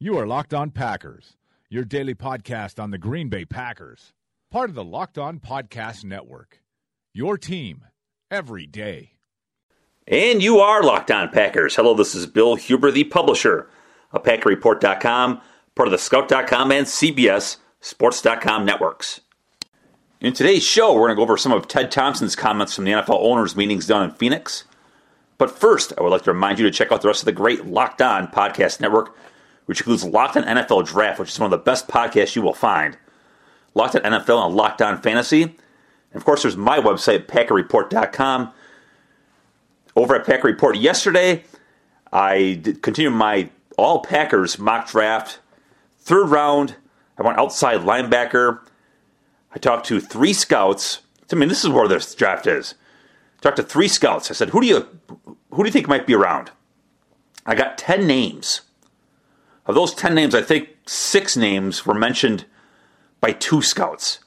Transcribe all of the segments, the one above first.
You are Locked On Packers, your daily podcast on the Green Bay Packers, part of the Locked On Podcast Network. Your team every day. And you are Locked On Packers. Hello, this is Bill Huber, the publisher of PackerReport.com, part of the Scout.com and CBS Sports.com networks. In today's show, we're going to go over some of Ted Thompson's comments from the NFL owners' meetings down in Phoenix. But first, I would like to remind you to check out the rest of the great Locked On Podcast Network which includes Locked On NFL Draft, which is one of the best podcasts you will find, Locked On NFL and Locked On Fantasy. And of course, there's my website, PackerReport.com. Over at Packer Report yesterday, I continued my all Packers mock draft. Third round, I went outside linebacker. I talked to three scouts. I mean, this is where this draft is. I talked to three scouts. I said, "Who do you, who do you think might be around?" I got ten names. Of those 10 names, I think six names were mentioned by two scouts.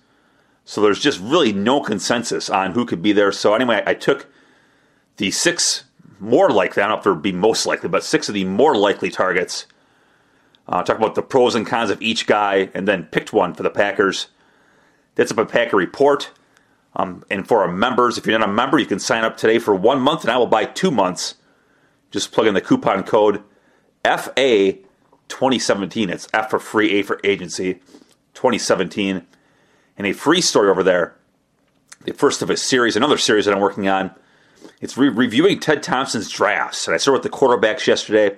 So there's just really no consensus on who could be there. So anyway, I took the six more likely, I don't know if there would be most likely, but six of the more likely targets. Uh, talk about the pros and cons of each guy, and then picked one for the Packers. That's up Packer Report. Um, and for our members, if you're not a member, you can sign up today for one month, and I will buy two months. Just plug in the coupon code FA 2017. It's F for free, A for agency, 2017. And a free story over there, the first of a series, another series that I'm working on. It's re- reviewing Ted Thompson's drafts. And I started with the quarterbacks yesterday.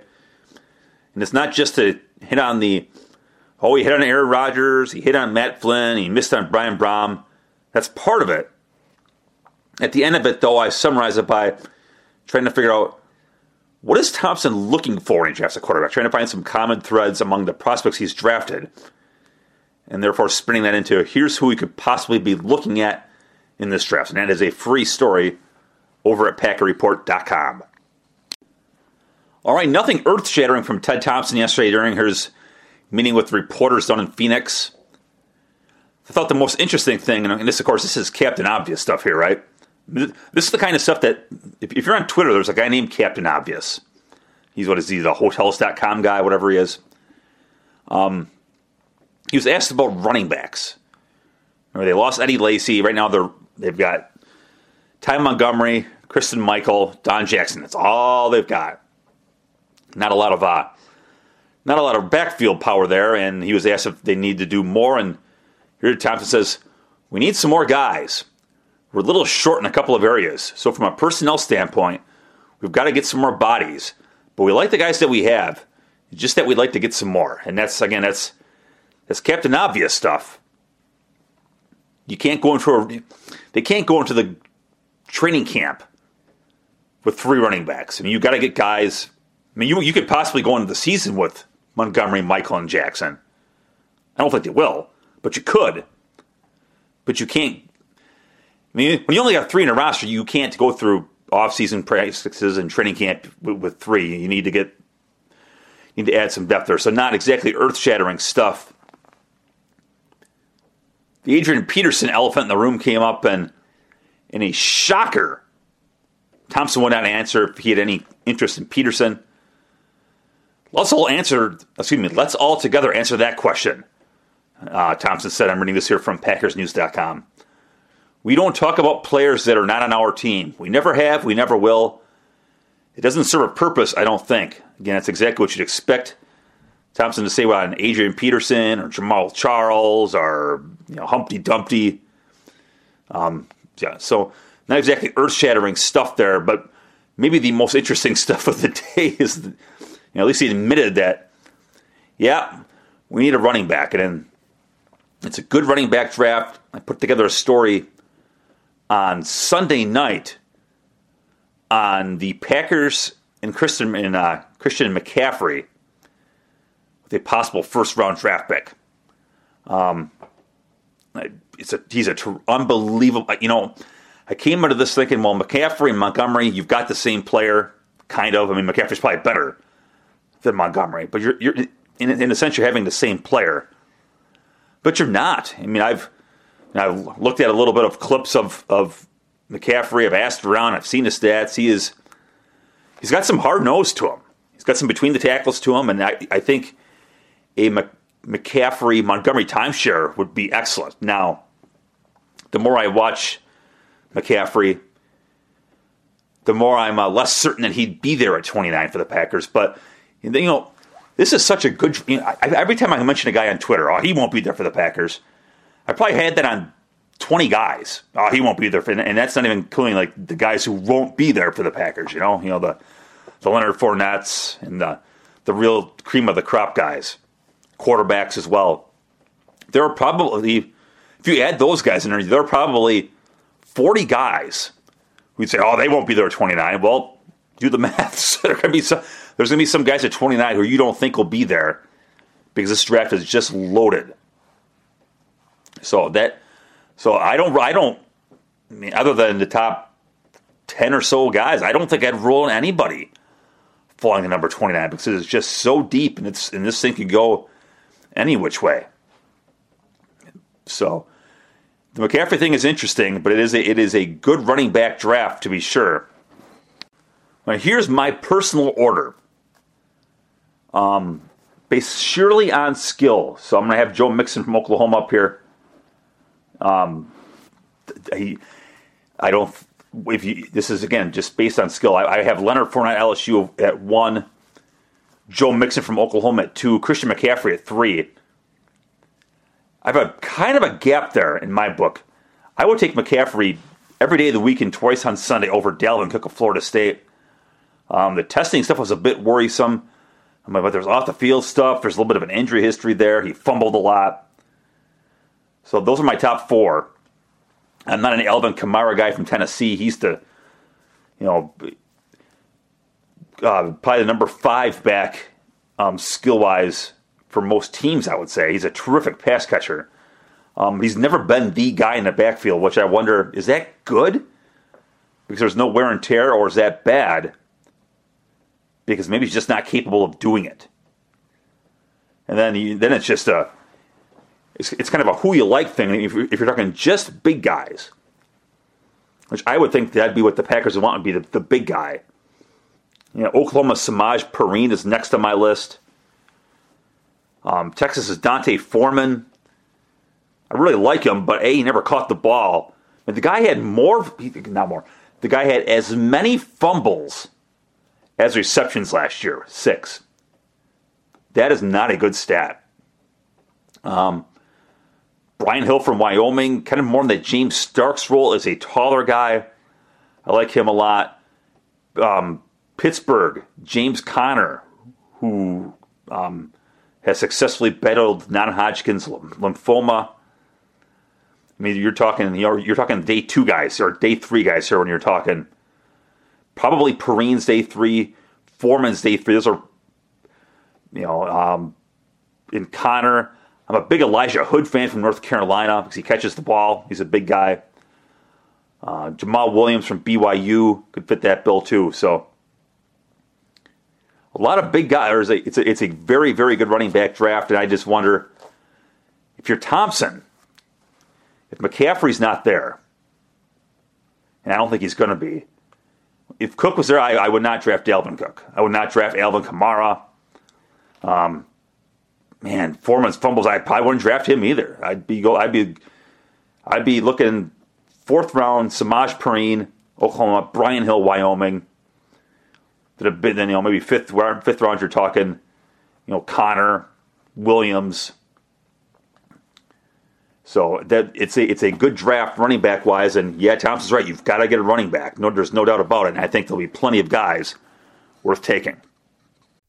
And it's not just to hit on the, oh, he hit on Aaron Rodgers, he hit on Matt Flynn, he missed on Brian Brohm. That's part of it. At the end of it, though, I summarize it by trying to figure out what is Thompson looking for he drafts a quarterback? Trying to find some common threads among the prospects he's drafted, and therefore spinning that into here's who he could possibly be looking at in this draft. And that is a free story over at PackerReport.com. All right, nothing earth shattering from Ted Thompson yesterday during his meeting with reporters down in Phoenix. I thought the most interesting thing, and this, of course, this is Captain Obvious stuff here, right? This is the kind of stuff that, if, if you're on Twitter, there's a guy named Captain Obvious. He's what is he, the Hotels.com guy, whatever he is. Um, he was asked about running backs. Remember, they lost Eddie Lacy. Right now, they're they've got Ty Montgomery, Christine Michael, Don Jackson. That's all they've got. Not a lot of uh, not a lot of backfield power there. And he was asked if they need to do more. And here Thompson says, "We need some more guys." We're a little short in a couple of areas. So, from a personnel standpoint, we've got to get some more bodies. But we like the guys that we have. It's just that we'd like to get some more. And that's, again, that's, that's Captain Obvious stuff. You can't go into a, they can't go into the training camp with three running backs. I mean, you've got to get guys. I mean, you, you could possibly go into the season with Montgomery, Michael, and Jackson. I don't think they will, but you could. But you can't I mean, when you only have three in a roster, you can't go through off-season practices and training camp with, three. You need to get need to add some depth there. So not exactly earth-shattering stuff. The Adrian Peterson elephant in the room came up, and in a shocker, Thompson out and answer if he had any interest in Peterson. Let's all answer. Excuse me. Let's all together answer that question. Uh, Thompson said, I'm reading this here from PackersNews.com. We don't talk about players that are not on our team. We never have, we never will. It doesn't serve a purpose, I don't think. Again, that's exactly what you'd expect Thompson to say about Adrian Peterson or Jamal Charles or you know, Humpty Dumpty. Um, yeah, so not exactly earth shattering stuff there, but maybe the most interesting stuff of the day is, you know, at least he admitted that, yeah, we need a running back. And it's a good running back draft. I put together a story on Sunday night on the Packers and Christian and uh, Christian McCaffrey with a possible first round draft pick. Um, it's a he's a tr- unbelievable. You know, I came into this thinking, well, McCaffrey and Montgomery, you've got the same player, kind of. I mean, McCaffrey's probably better than Montgomery, but you're you're in, in a sense you're having the same player, but you're not. I mean, I've I've looked at a little bit of clips of of McCaffrey. I've asked around. I've seen his stats. He is he's got some hard nose to him. He's got some between the tackles to him, and I, I think a McCaffrey Montgomery timeshare would be excellent. Now, the more I watch McCaffrey, the more I'm uh, less certain that he'd be there at 29 for the Packers. But you know, this is such a good. You know, I, every time I mention a guy on Twitter, oh, he won't be there for the Packers. I probably had that on 20 guys. Oh, he won't be there, for, and that's not even including like the guys who won't be there for the Packers. You know, you know the the Leonard Fournettes and the the real cream of the crop guys, quarterbacks as well. There are probably, if you add those guys in there, there are probably 40 guys who'd say, "Oh, they won't be there at 29." Well, do the math. there be some, there's going to be some guys at 29 who you don't think will be there because this draft is just loaded. So that, so I don't, I don't, I mean, other than the top 10 or so guys, I don't think I'd roll anybody falling to number 29 because it's just so deep and it's and this thing could go any which way. So the McCaffrey thing is interesting, but it is a, it is a good running back draft to be sure. Now here's my personal order. Um, based surely on skill. So I'm going to have Joe Mixon from Oklahoma up here. Um, he, I don't. If you, this is again just based on skill. I, I have Leonard Fournette LSU at one, Joe Mixon from Oklahoma at two, Christian McCaffrey at three. I have a kind of a gap there in my book. I would take McCaffrey every day of the week and twice on Sunday over Dalvin Cook of Florida State. Um, the testing stuff was a bit worrisome. I mean, but there's off the field stuff. There's a little bit of an injury history there. He fumbled a lot. So those are my top four. I'm not an Alvin Kamara guy from Tennessee. He's the, you know, uh, probably the number five back um, skill wise for most teams, I would say. He's a terrific pass catcher. Um, he's never been the guy in the backfield, which I wonder is that good? Because there's no wear and tear, or is that bad? Because maybe he's just not capable of doing it. And then he, then it's just a it's, it's kind of a who you like thing. If if you're talking just big guys, which I would think that'd be what the Packers would want would be the, the big guy. You know, Oklahoma Samaje Perine is next on my list. Um, Texas is D'Onta Foreman. I really like him, but A, he never caught the ball. And the guy had more, not more, the guy had as many fumbles as receptions last year, six. That is not a good stat. Um, Brian Hill from Wyoming, kind of more in the James Starks role as a taller guy. I like him a lot. Um, Pittsburgh, James Conner, who um, has successfully battled non-Hodgkin's lymphoma. I mean, you're talking you're, you're talking day two guys or day three guys here when you're talking. Probably Perine's day three, Foreman's day three. Those are, you know, um, in Conner. I'm a big Elijah Hood fan from North Carolina because he catches the ball. He's a big guy. Uh, Jamaal Williams from BYU could fit that bill too. So a lot of big guys. It's a, it's a very, very good running back draft, and I just wonder if you're Thompson, if McCaffrey's not there, and I don't think he's going to be. If Cook was there, I, I, would not draft Dalvin Cook. I would not draft Alvin Kamara. Um, man, Foreman's fumbles. I probably wouldn't draft him either. I'd be go. I'd be, I'd be looking fourth round. Samaje Perine, Oklahoma. Brian Hill, Wyoming. That have been you know maybe fifth fifth round. You're talking, you know Conner, Williams. So that it's a it's a good draft running back wise, and yeah, Thompson's right. You've got to get a running back. No, there's no doubt about it. And I think there'll be plenty of guys worth taking.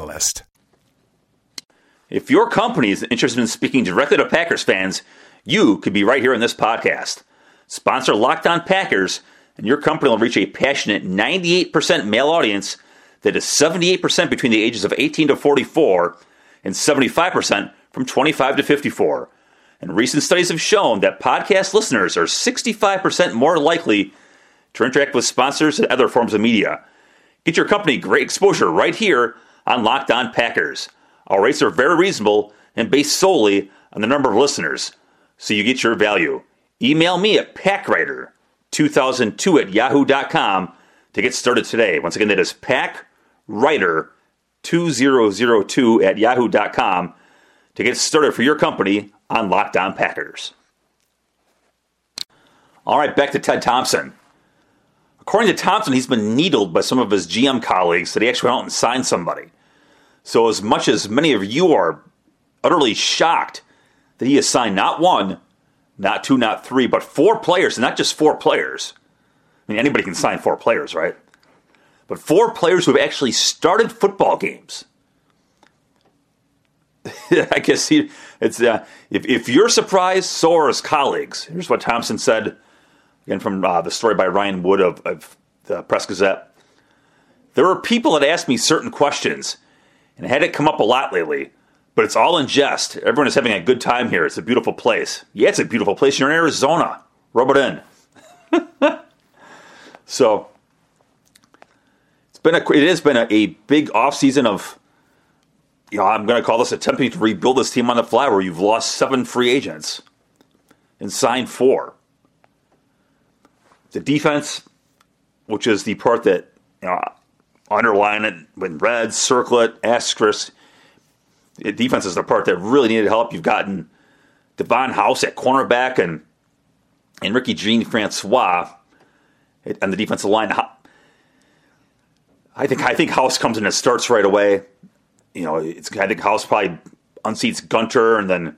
Catalyst. If your company is interested in speaking directly to Packers fans, you could be right here in this podcast. Sponsor Locked On Packers, and your company will reach a passionate 98% male audience that is 78% between the ages of 18 to 44 and 75% from 25 to 54. And recent studies have shown that podcast listeners are 65% more likely to interact with sponsors and other forms of media. Get your company great exposure right here on Locked On Packers. Our rates are very reasonable and based solely on the number of listeners, so you get your value. Email me at packwriter2002 at yahoo.com to get started today. Once again, that is packwriter2002 at yahoo.com to get started for your company on Locked On Packers. All right, back to Ted Thompson. According to Thompson, he's been needled by some of his GM colleagues that he actually went out and signed somebody. So, as much as many of you are utterly shocked that he has signed not one, not two, not three, but four players, and not just four players. I mean, anybody can sign four players, right? But four players who have actually started football games. I guess he, it's uh, if, if you're surprised, so are his colleagues. Here's what Thompson said, again from uh, the story by Ryan Wood of, of the Press Gazette. There are people that ask me certain questions and had it come up a lot lately. But it's all in jest. Everyone is having a good time here. It's a beautiful place. Yeah, it's a beautiful place. You're in Arizona. Rub it in. so it's been a it has been a, a big off season of you know I'm going to call this attempting to rebuild this team on the fly where you've lost seven free agents and signed four. The defense, which is the part that you know underline it in red, circle it, asterisk. Defense is the part that really needed help. You've gotten Davon House at cornerback and and Ricky Jean Francois on the defensive line. I think I think House comes in and starts right away. You know, it's I think House probably unseats Gunter and then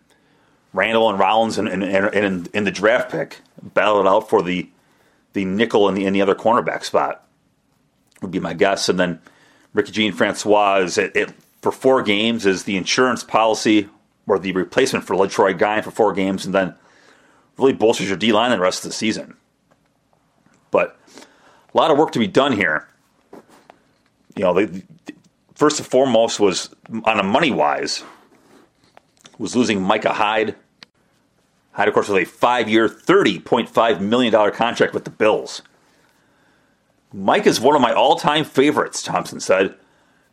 Randall and Rollins and, and, and, and in the draft pick battle it out for the the nickel and the, and the other cornerback spot would be my guess. And then Ricky Jean Francois is it, it, for four games is the insurance policy or the replacement for Letroy Guion for four games, and then really bolsters your D line the rest of the season. But a lot of work to be done here. You know, the, first and foremost was on a money wise was losing Micah Hyde. Hyde, of course, with a five-year, thirty point five million dollar contract with the Bills. Mike is one of my all time favorites, Thompson said.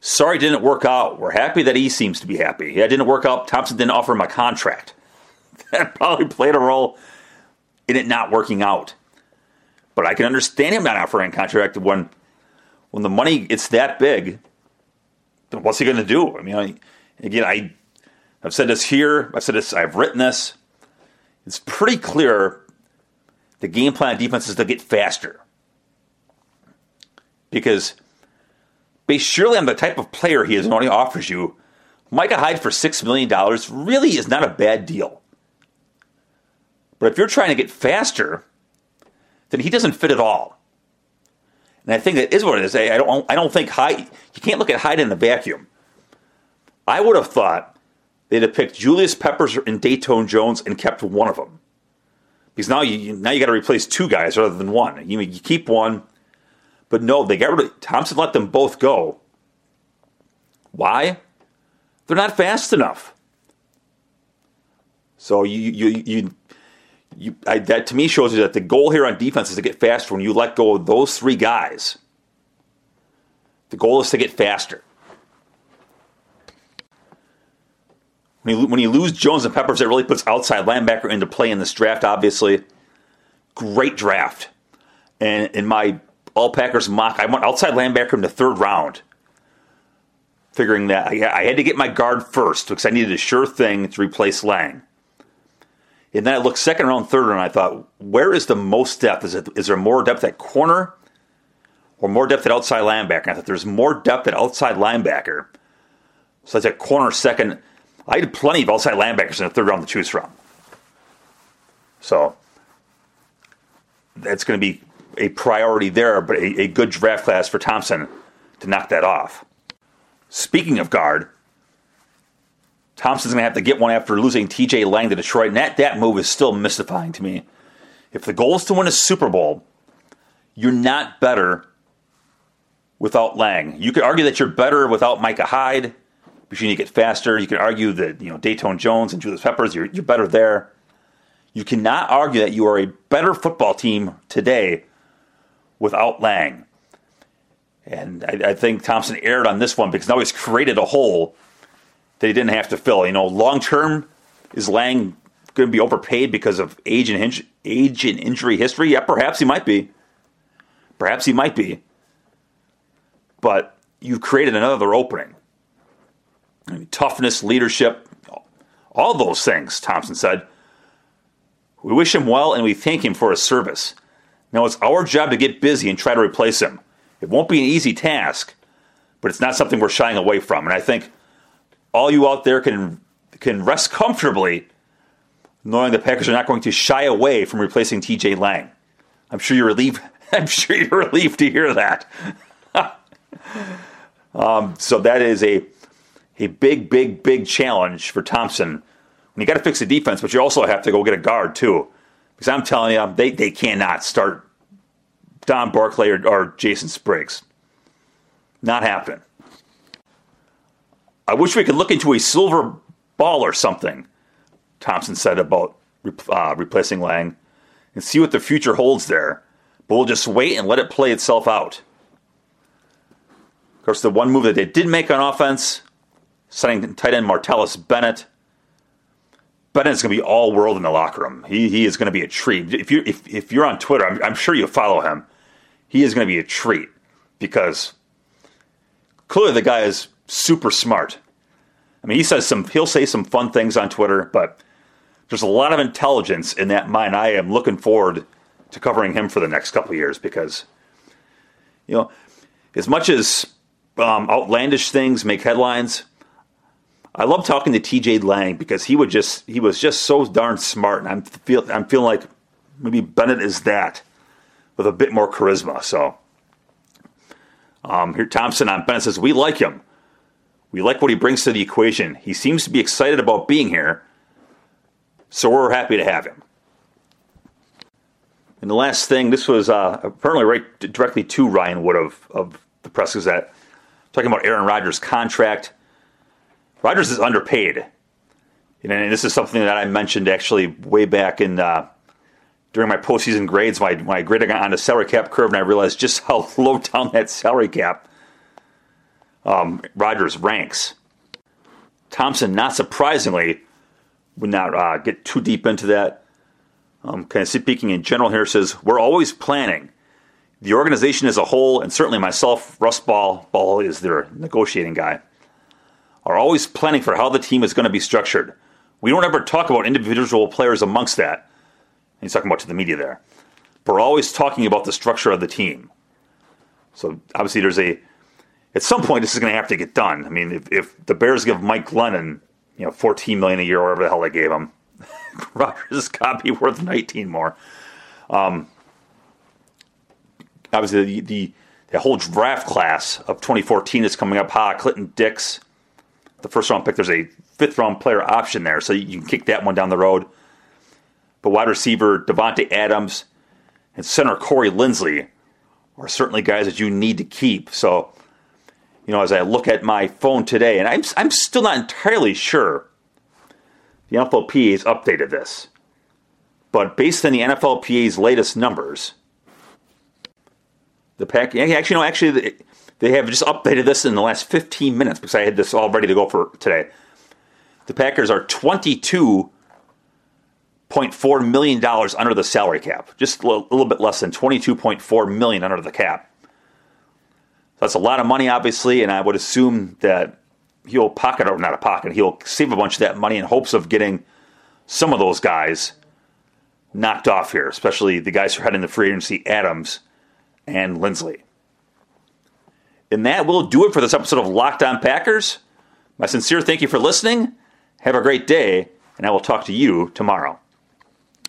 Sorry didn't work out. We're happy that he seems to be happy. Yeah, it didn't work out. Thompson didn't offer him a contract. That probably played a role in it not working out. But I can understand him not offering a contract when when the money it's that big. Then What's he going to do? I mean, I, again, I I've said this here. I've said this. I've written this. It's pretty clear the game plan defense is to get faster because based surely on the type of player he is and what he offers you, Micah Hyde for $6 million really is not a bad deal. But if you're trying to get faster, then he doesn't fit at all. And I think that is what it is. I don't, I don't think Hyde, you can't look at Hyde in a vacuum. I would have thought they'd have picked Julius Peppers and Datone Jones and kept one of them. Because now you now you got to replace two guys rather than one. You, you keep one, but no, they got rid of Thompson. Let them both go. Why? They're not fast enough. So you you you, you I, that to me shows you that the goal here on defense is to get faster. When you let go of those three guys, the goal is to get faster. When you, when you lose Jones and Peppers, it really puts outside linebacker into play in this draft. Obviously, great draft. And in my All Packers mock, I went outside linebacker in the third round, figuring that I, I had to get my guard first because I needed a sure thing to replace Lang. And then I looked second round, third, and I thought, where is the most depth? Is, it, is there more depth at corner or more depth at outside linebacker? And I thought there's more depth at outside linebacker. So that's at corner second. I had plenty of outside linebackers in the third round to choose from. So that's going to be a priority there, but a, a good draft class for Thompson to knock that off. Speaking of guard, Thompson's going to have to get one after losing TJ Lang to Detroit, and that, that move is still mystifying to me. If the goal is to win a Super Bowl, you're not better without Lang. You could argue that you're better without Micah Hyde because you need to get faster. You could argue that you know Datone Jones and Julius Peppers, you're, you're better there. You cannot argue that you are a better football team today without Lang. And I, I, think Thompson erred on this one because now he's created a hole that he didn't have to fill. You know, long term, is Lang going to be overpaid because of age and age and injury history? Yeah, perhaps he might be. Perhaps he might be. But you've created another opening. I mean, toughness, leadership, all those things, Thompson said. We wish him well and we thank him for his service. Now it's our job to get busy and try to replace him. It won't be an easy task, but it's not something we're shying away from. And I think all you out there can can rest comfortably knowing the Packers are not going to shy away from replacing TJ Lang. I'm sure you're relieved. I'm sure you're relieved to hear that. um, so that is a a big, big, big challenge for Thompson you got to fix the defense, but you also have to go get a guard too. Because I'm telling you, they, they cannot start Don Barclay or, or Jason Spriggs. Not happening. I wish we could look into a silver ball or something, Thompson said about uh, replacing Lang, and see what the future holds there. But we'll just wait and let it play itself out. Of course, the one move that they did make on offense, signing tight end Martellus Bennett, Bennett's going to be all world in the locker room. He, he is going to be a treat. If you if, if you're on Twitter, I'm, I'm sure you follow him. He is going to be a treat because clearly the guy is super smart. I mean, he says some he'll say some fun things on Twitter, but there's a lot of intelligence in that mind. I am looking forward to covering him for the next couple years because you know, as much as um, outlandish things make headlines, I love talking to TJ Lang because he would just he was just so darn smart, and I'm feel I'm feeling like maybe Bennett is that with a bit more charisma. So um, here Thompson on Bennett says we like him. We like what he brings to the equation. He seems to be excited about being here, so we're happy to have him. And the last thing, this was uh, apparently right directly to Ryan Wood of, of the Press Gazette, talking about Aaron Rodgers' contract. Rodgers is underpaid. And this is something that I mentioned actually way back in uh, during my postseason grades when I graded on the salary cap curve, and I realized just how low down that salary cap um, Rodgers ranks. Thompson, not surprisingly, would not uh, get too deep into that. Um, kind of speaking in general here, says we're always planning. The organization as a whole, and certainly myself, Russ Ball, Ball is their negotiating guy are always planning for how the team is going to be structured. We don't ever talk about individual players amongst that. He's talking about to the media there. But we're always talking about the structure of the team. So obviously, there's a. At some point, this is going to have to get done. I mean, if, if the Bears give Mike Glennon, you know, 14 million a year, or whatever the hell they gave him, Rodgers has got to be worth 19 more. Um, obviously, the, the the whole draft class of 2014 is coming up. Ha, Clinton Dix, the first round pick. There's a fifth round player option there, so you can kick that one down the road. But wide receiver Davante Adams and center Corey Linsley are certainly guys that you need to keep. So, you know, as I look at my phone today, and I'm I'm still not entirely sure the NFLPA has updated this. But based on the NFLPA's latest numbers, the pack actually no actually they have just updated this in the last 15 minutes because I had this all ready to go for today. The Packers are 22.4 million dollars under the salary cap, just a little, bit less than 22.4 million under the cap. That's a lot of money, obviously, and I would assume that he'll pocket or not a pocket, he'll save a bunch of that money in hopes of getting some of those guys knocked off here, especially the guys who are heading the free agency, Adams and Linsley. And that will do it for this episode of Locked On Packers. My sincere thank you for listening. Have a great day, and I will talk to you tomorrow.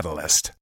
Catalyst.